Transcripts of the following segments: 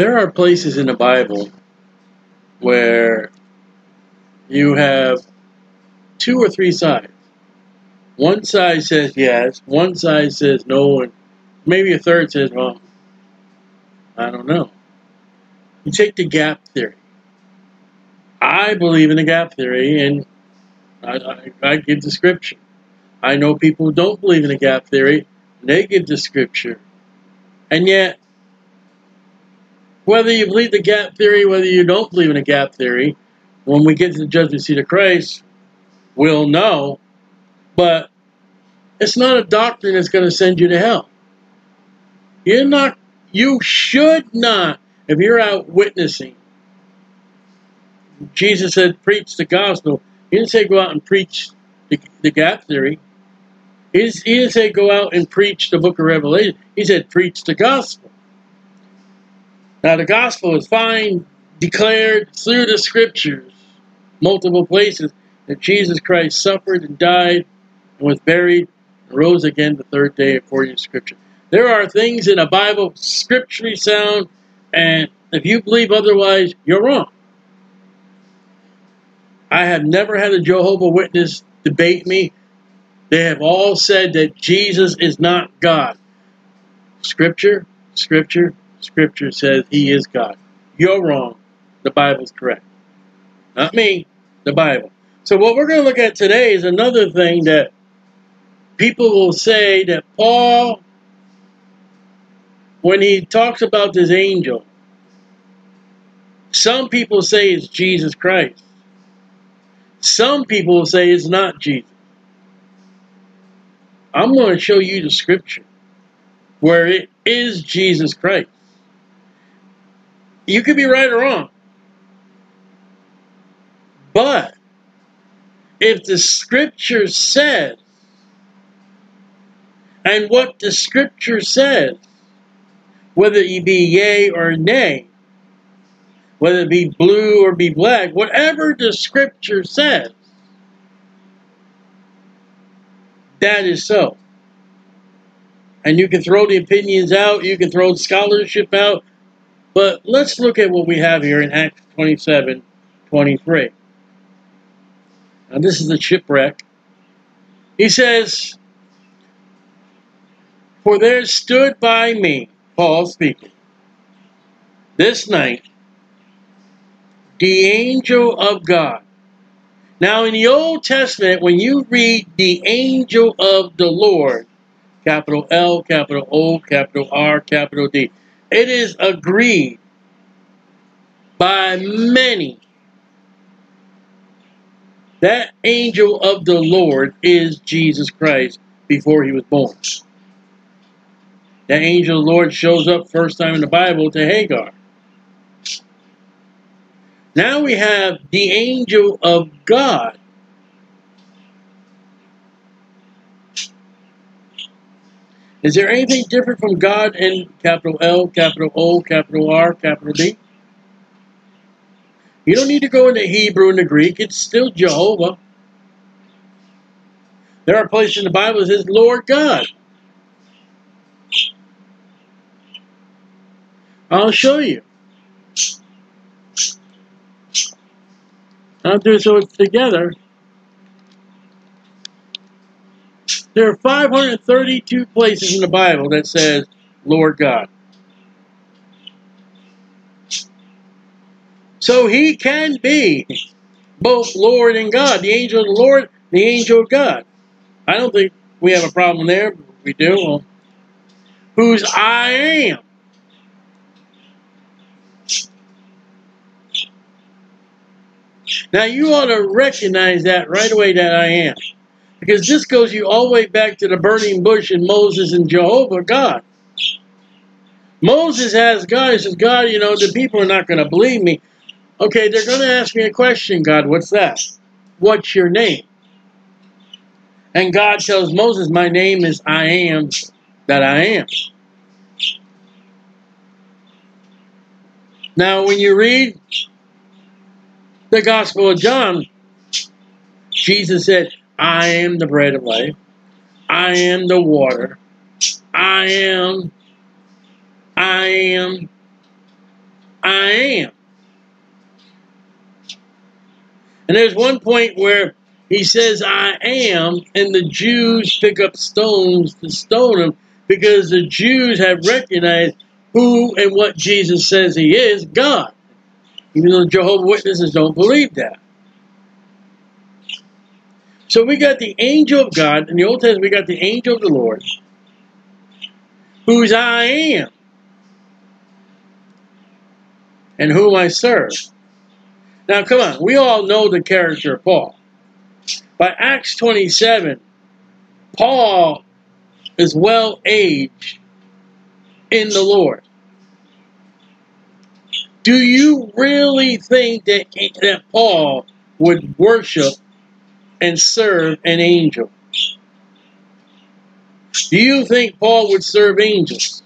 There are places in the Bible where you have two or three sides. One side says yes, one side says no, and maybe a third says, well, I don't know. You take the gap theory. I believe in the gap theory, and I, I, I give the scripture. I know people who don't believe in the gap theory, they give the scripture. And yet, whether you believe the gap theory, whether you don't believe in a gap theory, when we get to the judgment seat of Christ, we'll know. But it's not a doctrine that's going to send you to hell. You're not, you should not, if you're out witnessing, Jesus said, preach the gospel. He didn't say go out and preach the, the gap theory. He didn't, he didn't say go out and preach the book of Revelation. He said preach the gospel. Now, the gospel is fine, declared through the scriptures, multiple places, that Jesus Christ suffered and died and was buried and rose again the third day according to scripture. There are things in the Bible scripturally sound, and if you believe otherwise, you're wrong. I have never had a Jehovah Witness debate me. They have all said that Jesus is not God. Scripture, scripture, scripture says he is God. You're wrong. The Bible's correct. Not me, the Bible. So what we're going to look at today is another thing that people will say that Paul, when he talks about this angel, some people say it's Jesus Christ. Some people say it's not Jesus. I'm going to show you the scripture where it is Jesus Christ. You could be right or wrong. But if the scripture says, and what the scripture says, whether it be yea or nay, whether it be blue or be black, whatever the scripture says, that is so. And you can throw the opinions out, you can throw scholarship out, but let's look at what we have here in Acts 27 23. Now, this is the shipwreck. He says, For there stood by me, Paul speaking, this night the angel of God. Now, in the Old Testament, when you read the angel of the Lord, capital L, capital O, capital R, capital D, it is agreed by many that angel of the Lord is Jesus Christ before he was born. The angel of the Lord shows up first time in the Bible to Hagar. Now we have the angel of God. Is there anything different from God in capital L, capital O, capital R, capital D? You don't need to go into Hebrew and the Greek. It's still Jehovah. There are places in the Bible that says Lord God. I'll show you. I'll do so together. There are 532 places in the Bible that says Lord God. So he can be both Lord and God, the angel of the Lord, the angel of God. I don't think we have a problem there. we do. Well, whose I am. Now you ought to recognize that right away that I am. Because this goes you all the way back to the burning bush and Moses and Jehovah God. Moses has God. He says, God, you know, the people are not going to believe me. Okay, they're going to ask me a question, God. What's that? What's your name? And God tells Moses, My name is I am that I am. Now, when you read the Gospel of John, Jesus said, I am the bread of life. I am the water. I am. I am. I am. And there's one point where he says, I am, and the Jews pick up stones to stone him because the Jews have recognized who and what Jesus says he is God. Even though Jehovah Witnesses don't believe that. So we got the angel of God. In the Old Testament, we got the angel of the Lord, whose I am, and whom I serve. Now, come on. We all know the character of Paul. By Acts 27, Paul is well aged in the Lord. Do you really think that, that Paul would worship and serve an angel? Do you think Paul would serve angels?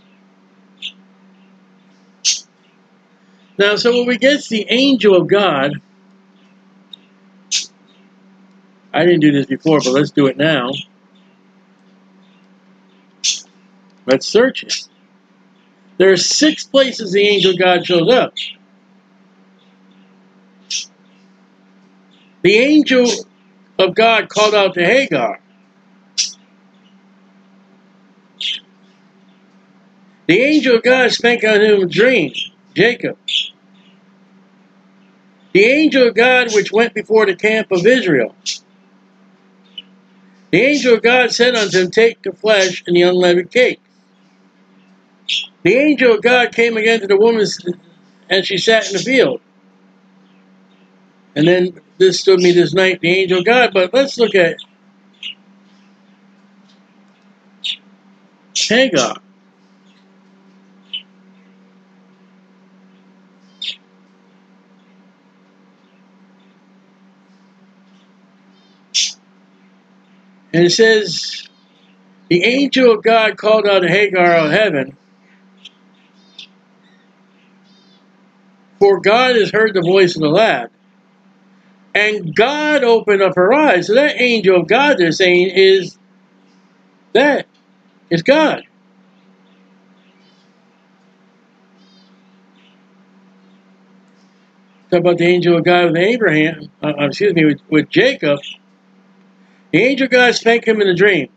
Now, so when we get the angel of God, I didn't do this before, but let's do it now. Let's search it. There are six places the angel of God shows up. The angel of God called out to Hagar. The angel of God spake unto him a dream, Jacob. The angel of God which went before the camp of Israel. The angel of God said unto him, Take the flesh and the unleavened cake. The angel of God came again to the woman and she sat in the field. And then this stood me this night, the angel God. But let's look at Hagar. And it says, the angel of God called out Hagar of heaven, For God has heard the voice of the lad. And God opened up her eyes. So that angel of God they're saying is that is God. Talk about the angel of God with Abraham, uh, uh, excuse me, with, with Jacob. The angel of God spake him in a dream.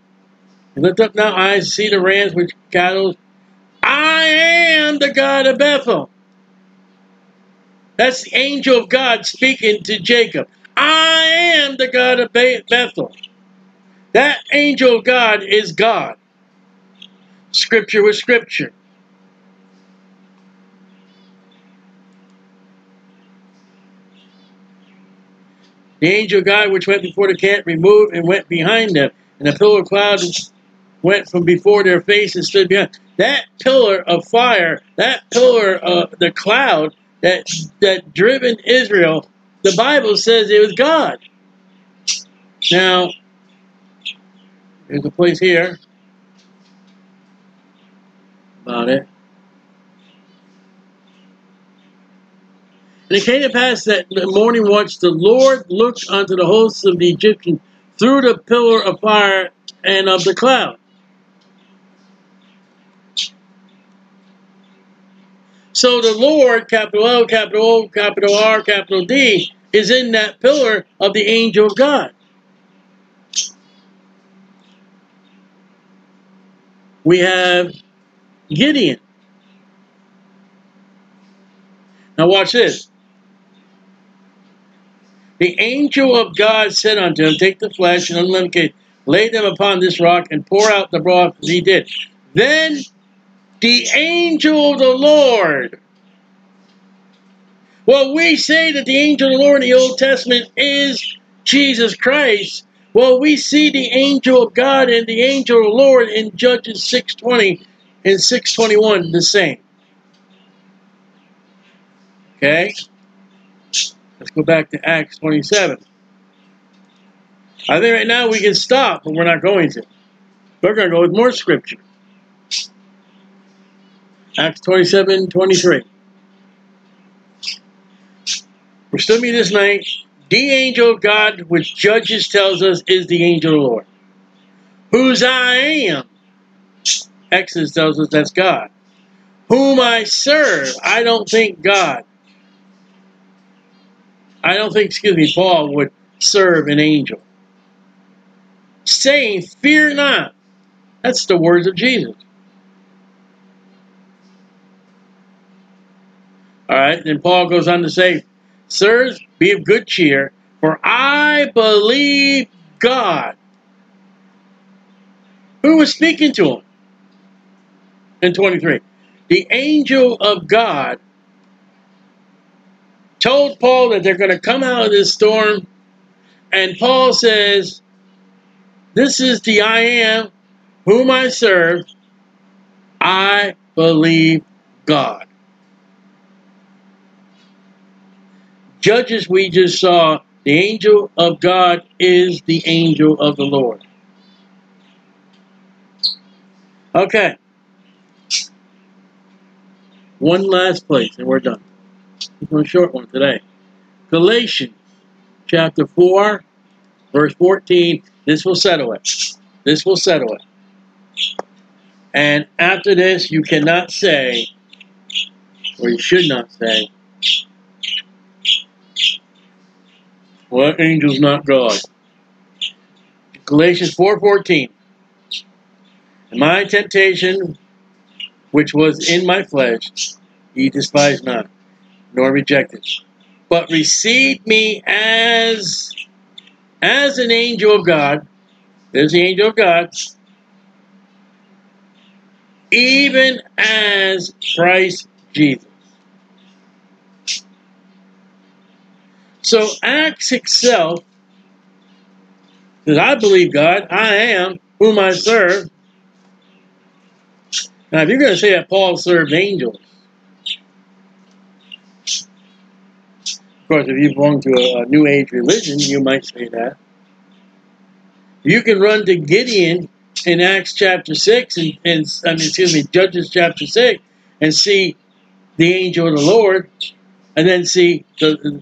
He lift up now eyes see the rams which cattle. I am the God of Bethel. That's the angel of God speaking to Jacob. I am the God of Bethel. That angel of God is God. Scripture with scripture. The angel of God which went before the camp removed and went behind them. And a pillar of cloud went from before their face and stood behind. That pillar of fire, that pillar of the cloud that that driven Israel, the Bible says it was God. Now, there's a place here about it. And it came to pass that the morning watch the Lord looked unto the hosts of the Egyptians through the pillar of fire and of the cloud. So the Lord, capital L, capital O, capital R, capital D, is in that pillar of the angel of God. We have Gideon. Now watch this. The angel of God said unto him, Take the flesh and unleavened lay them upon this rock, and pour out the broth as he did. Then the angel of the Lord. Well, we say that the angel of the Lord in the Old Testament is Jesus Christ. Well, we see the angel of God and the angel of the Lord in Judges 6.20 and 6.21 the same. Okay? Let's go back to Acts 27. I think right now we can stop, but we're not going to. We're going to go with more scripture. Acts 27, 23. We're still meeting this night. The angel of God, which Judges tells us is the angel of the Lord. Whose I am. Exodus tells us that's God. whom I serve. I don't think God. I don't think, excuse me, Paul would serve an angel. Saying, Fear not. That's the words of Jesus. Right, then Paul goes on to say, Sirs, be of good cheer, for I believe God. Who was speaking to him? In 23. The angel of God told Paul that they're going to come out of this storm. And Paul says, This is the I am whom I serve. I believe God. Judges, we just saw the angel of God is the angel of the Lord. Okay. One last place, and we're done. One short one today. Galatians chapter 4, verse 14. This will settle it. This will settle it. And after this, you cannot say, or you should not say, well, angel's not God. Galatians 4.14 My temptation, which was in my flesh, he despised not nor rejected, but received me as as an angel of God. There's the angel of God. Even as Christ Jesus. So Acts itself says, I believe God, I am whom I serve. Now, if you're going to say that Paul served angels, Of course, if you belong to a, a New Age religion, you might say that. You can run to Gideon in Acts chapter 6, and, and I mean, excuse me, Judges chapter 6, and see the angel of the Lord, and then see the,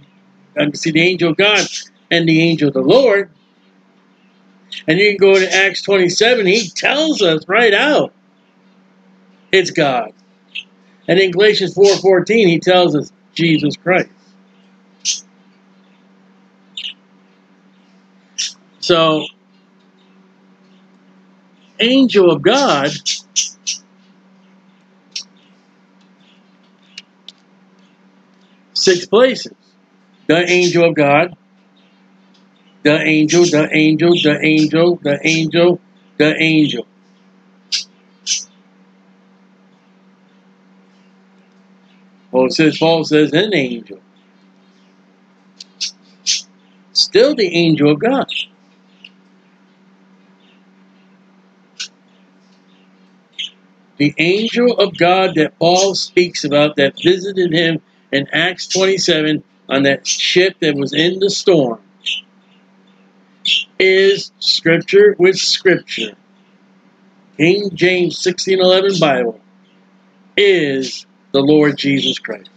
and see the angel of God and the angel of the Lord. And you can go to Acts 27, he tells us right out it's God. And in Galatians 4.14, he tells us Jesus Christ. So, angel of God six places. The angel of God, the angel, the angel, the angel, the angel, the angel. It says Paul says an angel. Still the angel of God. the angel of God that Paul speaks about that visited him in Acts 27 on that ship that was in the storm is scripture with scripture. King James 1611 Bible is the Lord Jesus Christ.